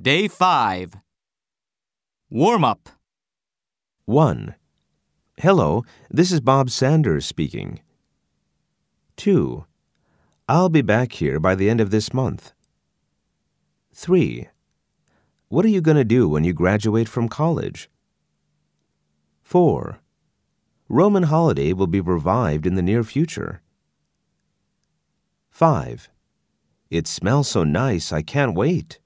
Day 5. Warm up. 1. Hello, this is Bob Sanders speaking. 2. I'll be back here by the end of this month. 3. What are you going to do when you graduate from college? 4. Roman holiday will be revived in the near future. 5. It smells so nice, I can't wait.